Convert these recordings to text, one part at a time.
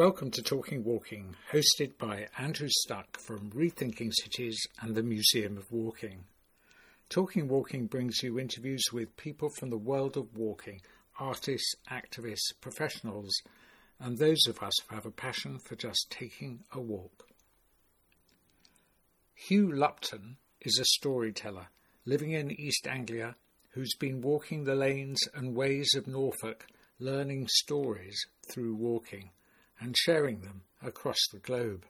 welcome to Talking Walking, hosted by Andrew Stuck from Rethinking Cities and the Museum of Walking. Talking Walking brings you interviews with people from the world of walking artists, activists, professionals, and those of us who have a passion for just taking a walk. Hugh Lupton is a storyteller living in East Anglia who's been walking the lanes and ways of Norfolk, learning stories through walking and sharing them across the globe.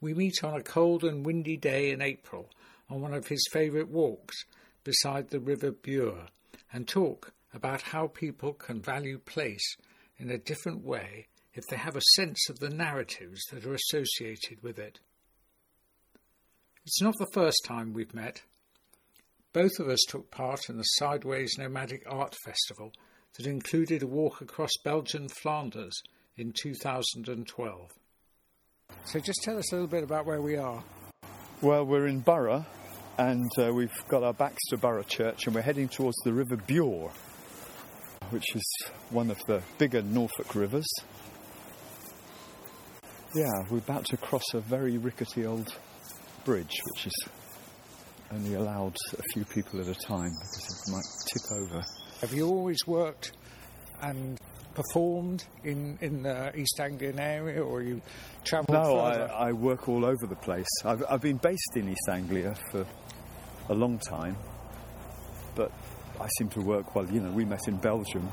We meet on a cold and windy day in April on one of his favourite walks beside the River Bure and talk about how people can value place in a different way if they have a sense of the narratives that are associated with it. It's not the first time we've met. Both of us took part in the Sideways Nomadic Art Festival that included a walk across Belgian Flanders in 2012. So just tell us a little bit about where we are. Well, we're in Burgh and uh, we've got our backs to Burgh Church and we're heading towards the River Bure, which is one of the bigger Norfolk rivers. Yeah, we're about to cross a very rickety old bridge, which is only allowed a few people at a time because it might tip over. Have you always worked and performed in, in the East Anglian area or you travelled No, I, I, work all over the place. I've, I've been based in East Anglia for a long time, but I seem to work, well, you know, we met in Belgium,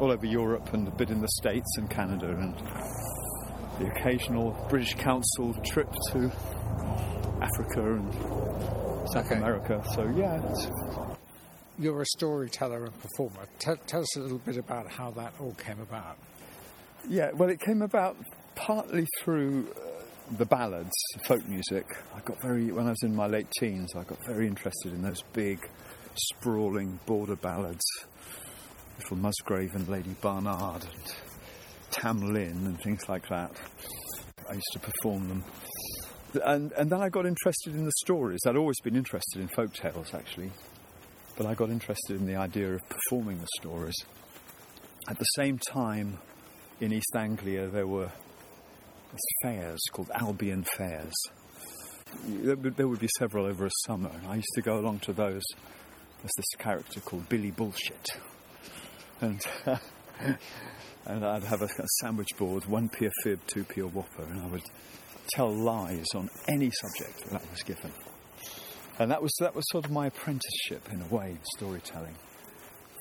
all over Europe and a bit in the States and Canada and the occasional British Council trip to Africa and South okay. America. So, yeah, you're a storyteller and performer. Tell, tell us a little bit about how that all came about. Yeah, well, it came about partly through uh, the ballads, folk music. I got very, when I was in my late teens, I got very interested in those big, sprawling border ballads. Little Musgrave and Lady Barnard and Tam Lin and things like that. I used to perform them. And, and then I got interested in the stories. I'd always been interested in folk tales, actually but I got interested in the idea of performing the stories. At the same time, in East Anglia, there were fairs called Albion Fairs. There would be several over a summer, and I used to go along to those. There's this character called Billy Bullshit, and and I'd have a, a sandwich board, one p a fib, two p a whopper, and I would tell lies on any subject that I was given. And that was, that was sort of my apprenticeship in a way, storytelling,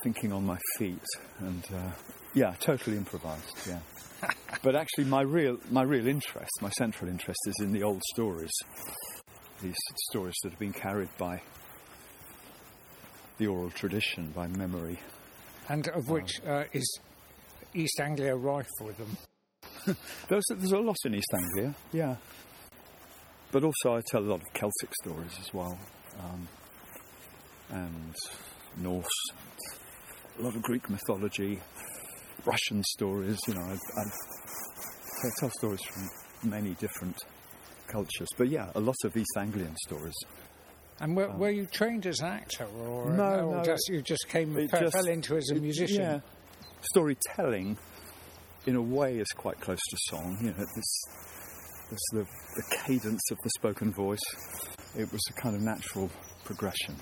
thinking on my feet, and uh, yeah, totally improvised, yeah. but actually, my real, my real interest, my central interest, is in the old stories, these stories that have been carried by the oral tradition, by memory. And of which uh, is East Anglia rife with them? there's, there's a lot in East Anglia, yeah. But also, I tell a lot of Celtic stories as well, um, and Norse, a lot of Greek mythology, Russian stories. You know, I, I, I tell stories from many different cultures. But yeah, a lot of East Anglian stories. And were, um, were you trained as an actor, or no, or no just you just came fell, just, fell into as a it, musician? Yeah, storytelling, in a way, is quite close to song. You know, this was the, the cadence of the spoken voice. It was a kind of natural progression.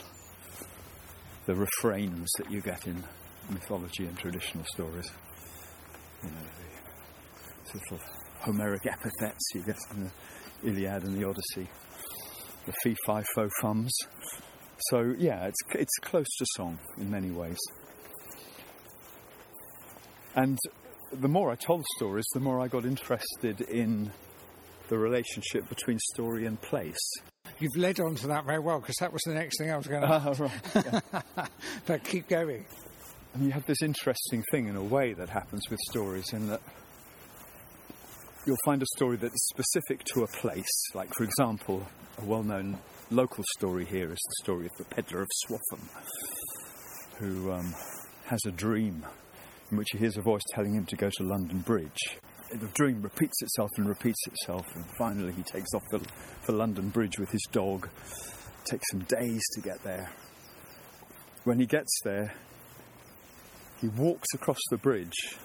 The refrains that you get in mythology and traditional stories. You know, the sort of Homeric epithets you get in the Iliad and the Odyssey. The fee, fi, fo, fums. So, yeah, it's, it's close to song in many ways. And the more I told stories, the more I got interested in the relationship between story and place. You've led on to that very well because that was the next thing I was going to ask. right. Yeah. but keep going. And you have this interesting thing in a way that happens with stories in that you'll find a story that's specific to a place. Like, for example, a well known local story here is the story of the peddler of Swaffham, who um, has a dream in which he hears a voice telling him to go to London Bridge the dream repeats itself and repeats itself, and finally he takes off for, London Bridge with his dog. It takes him days to get there. When he gets there, he walks across the bridge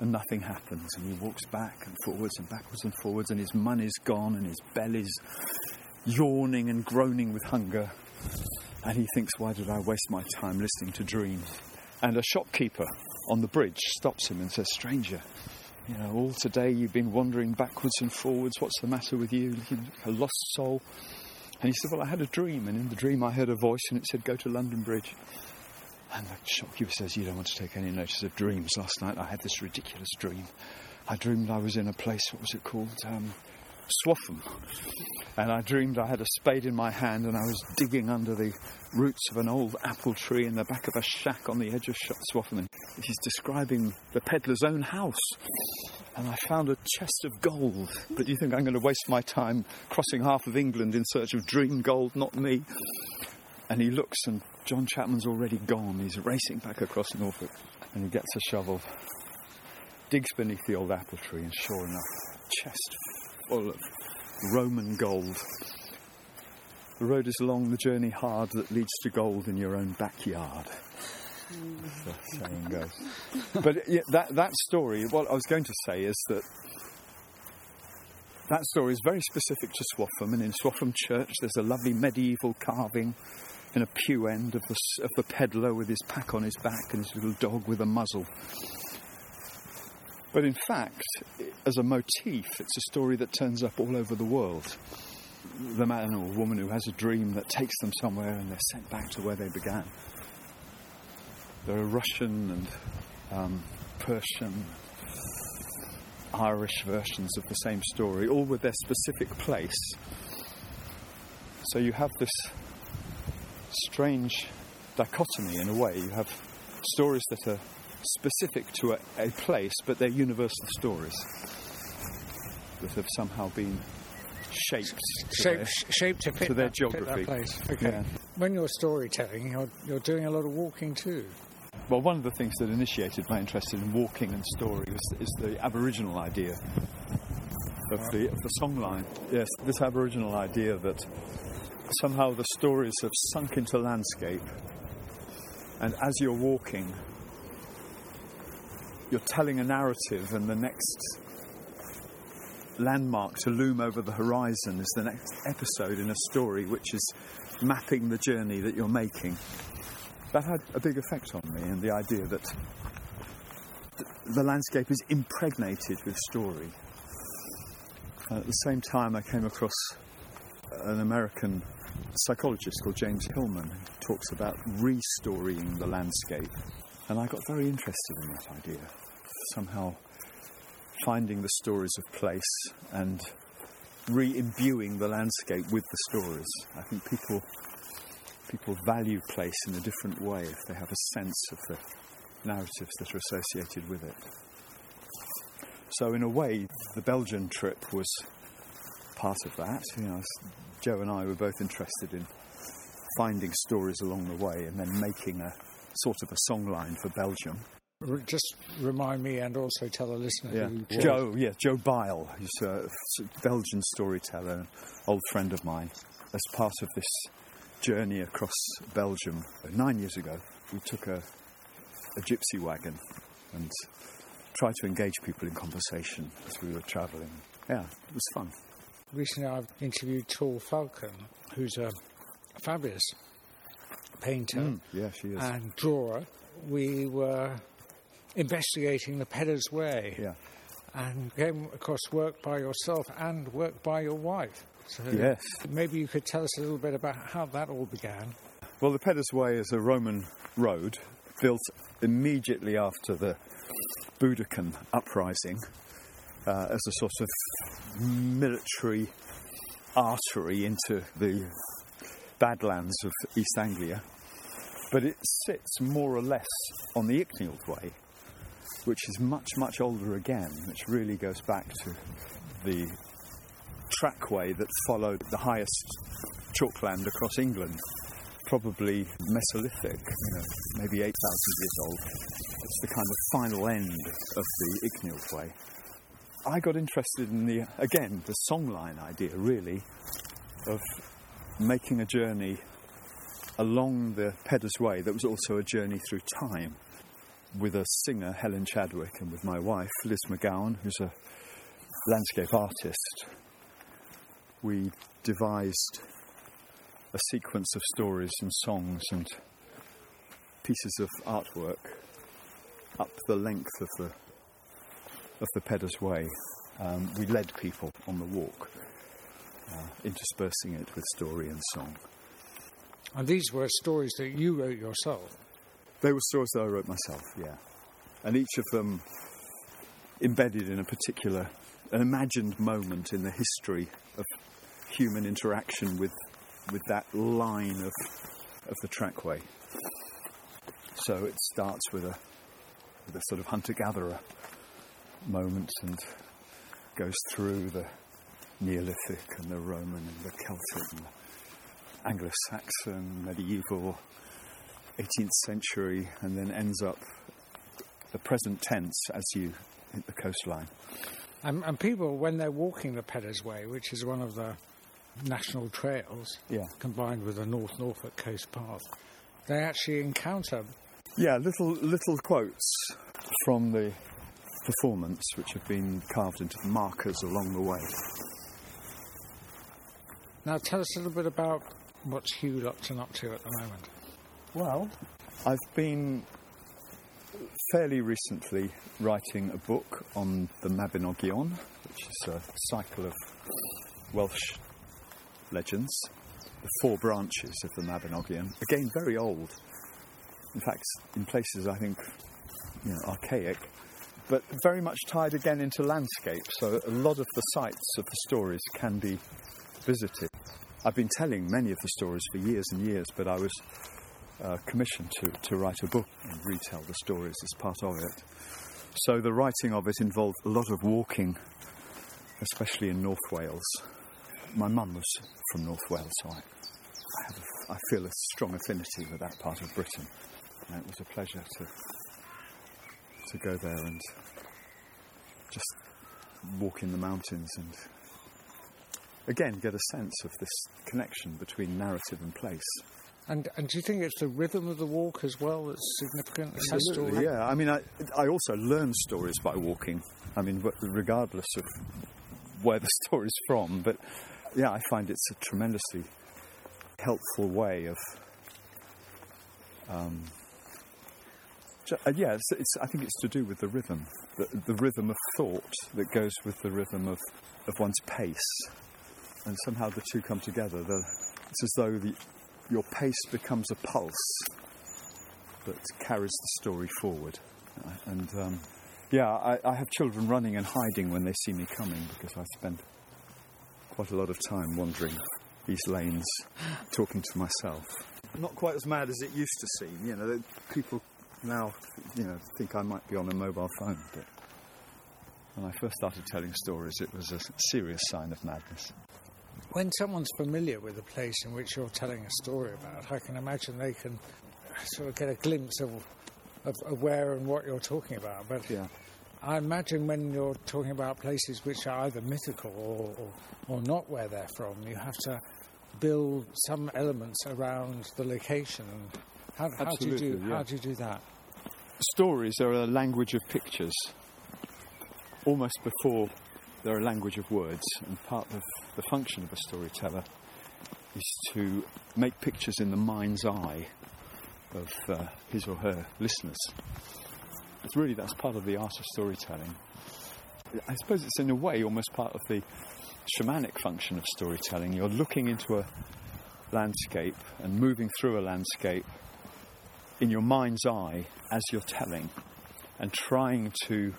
and nothing happens. And he walks back and forwards and backwards and forwards, and his money's gone, and his belly's yawning and groaning with hunger. And he thinks, why did I waste my time listening to dreams? And a shopkeeper on the bridge stops him and says, Stranger, you know, all today you've been wandering backwards and forwards. What's the matter with you? A lost soul. And he said, Well, I had a dream, and in the dream I heard a voice, and it said, Go to London Bridge. And the shopkeeper says, You don't want to take any notice of dreams. Last night I had this ridiculous dream. I dreamed I was in a place, what was it called? Um, Swaffham. And I dreamed I had a spade in my hand and I was digging under the roots of an old apple tree in the back of a shack on the edge of Swaffham. And he's describing the peddler's own house. And I found a chest of gold. But you think I'm going to waste my time crossing half of England in search of dream gold? Not me. And he looks and John Chapman's already gone. He's racing back across Norfolk. And he gets a shovel, digs beneath the old apple tree, and sure enough, chest full of Roman gold. The road is long, the journey hard that leads to gold in your own backyard. the saying goes. But yeah, that, that story, what I was going to say is that that story is very specific to Swaffham, and in Swaffham Church there's a lovely medieval carving in a pew end of the, of the peddler with his pack on his back and his little dog with a muzzle. But in fact, as a motif, it's a story that turns up all over the world. The man or woman who has a dream that takes them somewhere and they're sent back to where they began. There are Russian and um, Persian, Irish versions of the same story, all with their specific place. So you have this strange dichotomy in a way. You have stories that are specific to a, a place, but they're universal stories that have somehow been shaped to Shape, their, shaped to fit to their that, fit that place. Okay. Yeah. When you're storytelling, you're, you're doing a lot of walking too. Well, one of the things that initiated my interest in walking and story is, is the Aboriginal idea of the, of the songline. Yes, this Aboriginal idea that somehow the stories have sunk into landscape, and as you're walking, you're telling a narrative, and the next landmark to loom over the horizon is the next episode in a story which is mapping the journey that you're making. That had a big effect on me, and the idea that the landscape is impregnated with story. At the same time, I came across an American psychologist called James Hillman who talks about restorying the landscape. And I got very interested in that idea. Somehow finding the stories of place and re imbuing the landscape with the stories. I think people people value place in a different way if they have a sense of the narratives that are associated with it. So in a way the Belgian trip was part of that. You know, Joe and I were both interested in finding stories along the way and then making a sort of a song line for Belgium. Just remind me and also tell the listener Yeah, who Joe. Yeah, Joe Bile, who's a Belgian storyteller, old friend of mine. As part of this journey across Belgium, uh, nine years ago, we took a, a gypsy wagon and tried to engage people in conversation as we were travelling. Yeah, it was fun. Recently, I've interviewed Tall Falcon, who's a fabulous painter Mm, yeah, she is. and drawer. We were investigating the Peddars Way yeah. and came across work by yourself and work by your wife. So Yes. maybe you could tell us a little bit about how that all began. Well, the Peddars Way is a Roman road built immediately after the Boudican uprising uh, as a sort of military artery into the Badlands of East Anglia. But it sits more or less on the Icknield Way, which is much, much older again, which really goes back to the trackway that followed the highest chalkland across England, probably Mesolithic, you know, maybe 8,000 years old. It's the kind of final end of the Icknield Way. I got interested in the, again, the songline idea, really, of making a journey along the Peddars Way that was also a journey through time. with a singer, Helen Chadwick, and with my wife, Liz McGowan, who's a landscape artist, we devised a sequence of stories and songs and pieces of artwork up the length of the of the Peddars Way. Um, we led people on the walk, uh, interspersing it with story and song. And these were stories that you wrote yourself. They were stories that I wrote myself, yeah. And each of them embedded in a particular, an imagined moment in the history of human interaction with, with that line of, of the trackway. So it starts with a, with a sort of hunter gatherer moment and goes through the Neolithic and the Roman and the Celtic and the Anglo Saxon, medieval, 18th century, and then ends up the present tense as you hit the coastline. And, and people, when they're walking the Peddars Way, which is one of the national trails, Yeah. combined with the North Norfolk Coast Path, they actually encounter. Yeah, little little quotes from the performance which have been carved into markers along the way. Now, tell us a little bit about what's Hugh Lupton up to at the moment. Well, I've been fairly recently writing a book on the Mabinogion, which is a cycle of Welsh legends, the four branches of the Mabinogion. Again, very old. In fact, in places I think, you know, archaic, but very much tied again into landscape. So a lot of the sites of the stories can be visited. I've been telling many of the stories for years and years, but I was uh, commissioned to, to write a book and retell the stories as part of it. So the writing of it involved a lot of walking, especially in North Wales. My mum was from North Wales, so I, I, have a, I feel a strong affinity with that part of Britain. And it was a pleasure to to go there and just walk in the mountains and again get a sense of this connection between narrative and place. And, and do you think it's the rhythm of the walk as well that's significant in the story? yeah. I mean, I, I also learn stories by walking. I mean, regardless of where the story's from, but yeah, I find it's a tremendously helpful way of. Um, uh, yeah, it's, it's, I think it's to do with the rhythm, the, the rhythm of thought that goes with the rhythm of, of one's pace, and somehow the two come together. The, it's as though the, your pace becomes a pulse that carries the story forward. Uh, And um, yeah, I, I have children running and hiding when they see me coming because I spend quite a lot of time wandering these lanes, talking to myself. Not quite as mad as it used to seem. You know, people now, you know, think I might be on a mobile phone. But when I first started telling stories, it was a serious sign of madness. When someone's familiar with the place in which you're telling a story about, I can imagine they can sort of get a glimpse of, of, of where and what you're talking about. But Yeah. I imagine when you're talking about places which are either mythical or, or, or not where they're from, you have to build some elements around the location. How, how do you do? Yeah. How do you do that? stories are a language of pictures almost before they're a language of words and part of the function of a storyteller is to make pictures in the mind's eye of uh, his or her listeners. It's really that's part of the art of storytelling. I suppose it's in a way almost part of the shamanic function of storytelling. You're looking into a landscape and moving through a landscape in your mind's eye as you're telling and trying to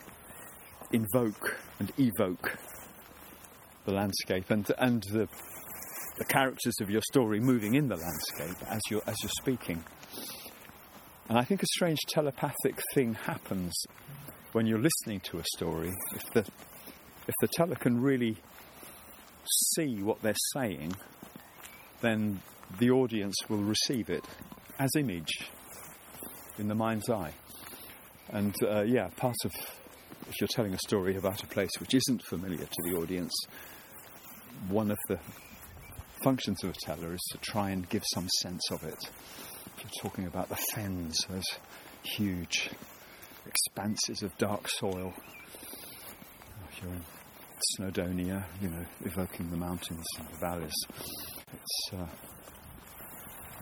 invoke and evoke the landscape and, and the, the characters of your story moving in the landscape as you're, as you're speaking. And I think a strange telepathic thing happens when you're listening to a story. If the, if the teller can really see what they're saying, then the audience will receive it as image in the mind's eye. And uh, yeah, part of if you're telling a story about a place which isn't familiar to the audience, one of the functions of a teller is to try and give some sense of it. If you're talking about the fens, those huge expanses of dark soil. If you're in Snowdonia, you know, evoking the mountains and the valleys. It's, uh,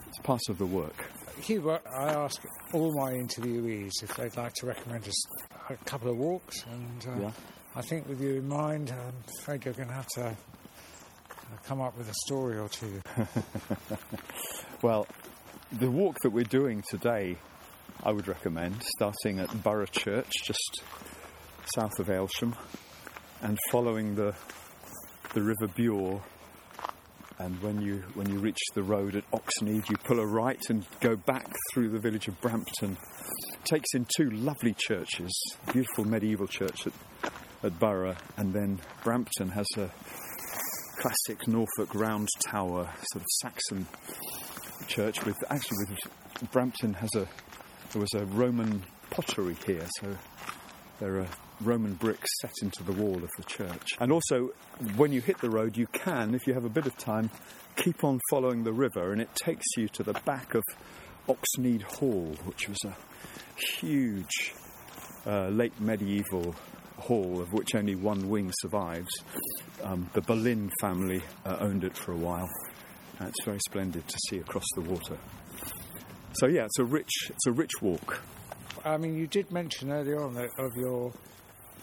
it's part of the work. Hugh, I ask all my interviewees if they'd like to recommend us a couple of walks, and uh, Yeah. I think with you in mind, I'm afraid you're going to have to uh, come up with a story or two. Well, the walk that we're doing today, I would recommend starting at Burgh Church, just south of Aylsham, and following the the River Bure. And when you when you reach the road at Oxnead, you pull a right and go back through the village of Brampton. It Takes in two lovely churches, beautiful medieval church at, at Burgh, and then Brampton has a classic Norfolk round tower, sort of Saxon church with actually with Brampton has a there was a Roman pottery here, so there are Roman bricks set into the wall of the church. And also, when you hit the road, you can, if you have a bit of time, keep on following the river, and it takes you to the back of Oxnead Hall, which was a huge uh, late medieval hall of which only one wing survives. Um, the Boleyn family uh, owned it for a while. And it's very splendid to see across the water. So yeah, it's a rich, it's a rich walk. I mean, you did mention earlier on of your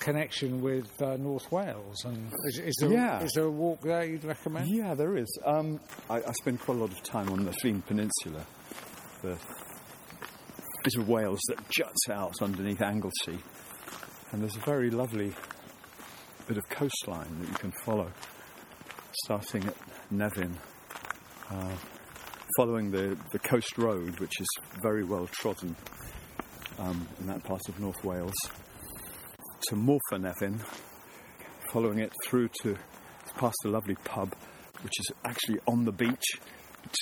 connection with uh, North Wales, and is, is, there, Yeah. is there a walk there you'd recommend? Yeah, there is. Um, I, I spend quite a lot of time on the Llyn Peninsula, the bit of Wales that juts out underneath Anglesey, and there's a very lovely bit of coastline that you can follow, starting at Nefyn, uh, following the, the coast road, which is very well trodden um, in that part of North Wales, to Morfa following it through to past a lovely pub, which is actually on the beach,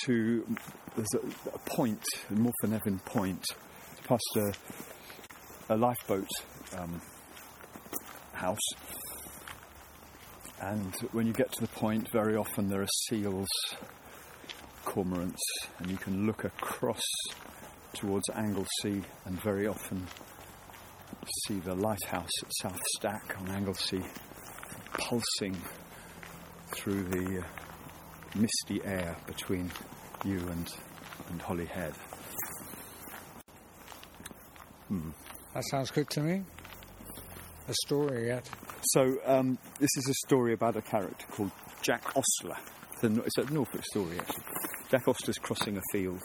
to there's a, a point, Morfa Point, past a, a lifeboat um, house. And when you get to the point, very often there are seals, cormorants, and you can look across towards Anglesey and very often see the lighthouse at South Stack on Anglesey pulsing through the uh, misty air between you and, and Holyhead. That sounds good to me. A story yet. So, um, this is a story about a character called Jack Ostler. It's a, it's a Norfolk story, actually. Jack Ostler's crossing a field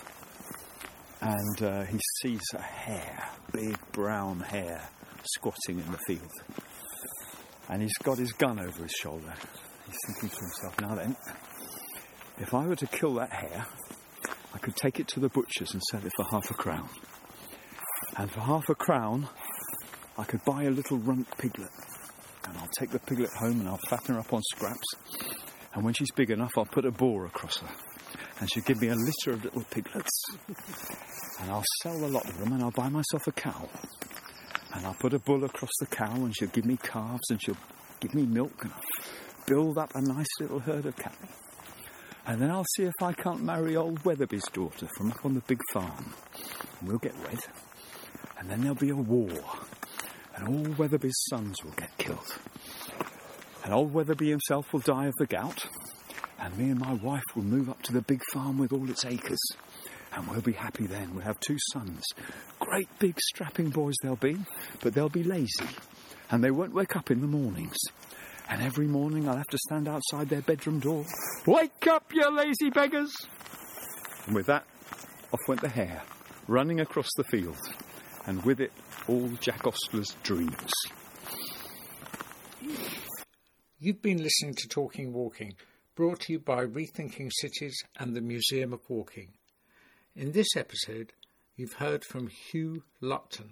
and uh, he sees a hare, big brown hare, squatting in the field. And he's got his gun over his shoulder. He's thinking to himself, now then, if I were to kill that hare, I could take it to the butcher's and sell it for half a crown. And for half a crown, I could buy a little rump piglet. And I'll take the piglet home and I'll fatten her up on scraps. And when she's big enough, I'll put a boar across her. And she'll give me a litter of little piglets. And I'll sell a lot of them and I'll buy myself a cow. And I'll put a bull across the cow and she'll give me calves and she'll give me milk and I'll build up a nice little herd of cattle. And then I'll see if I can't marry old Weatherby's daughter from up on the big farm. And we'll get wed. And then there'll be a war. And all Weatherby's sons will get killed. And old Weatherby himself will die of the gout. And me and my wife will move up to the big farm with all its acres. And we'll be happy then. We'll have two sons. Great big strapping boys they'll be, but they'll be lazy. And they won't wake up in the mornings. And every morning I'll have to stand outside their bedroom door. Wake up, you lazy beggars! And with that, off went the hare, running across the field. And with it, all Jack Ostler's dreams. You've been listening to Talking Walking, brought to you by Rethinking Cities and the Museum of Walking. In this episode, you've heard from Hugh Lupton.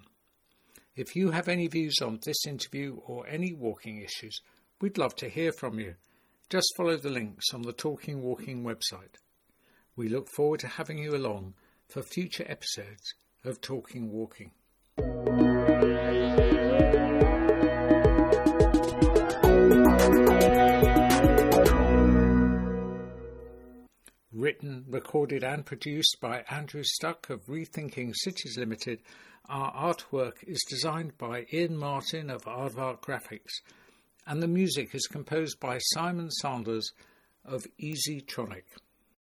If you have any views on this interview or any walking issues, we'd love to hear from you. Just follow the links on the Talking Walking website. We look forward to having you along for future episodes of Talking Walking. Recorded and produced by Andrew Stuck of Rethinking Cities Limited, our artwork is designed by Ian Martin of Aardvark Graphics, and the music is composed by Simon Sanders of Easytronic.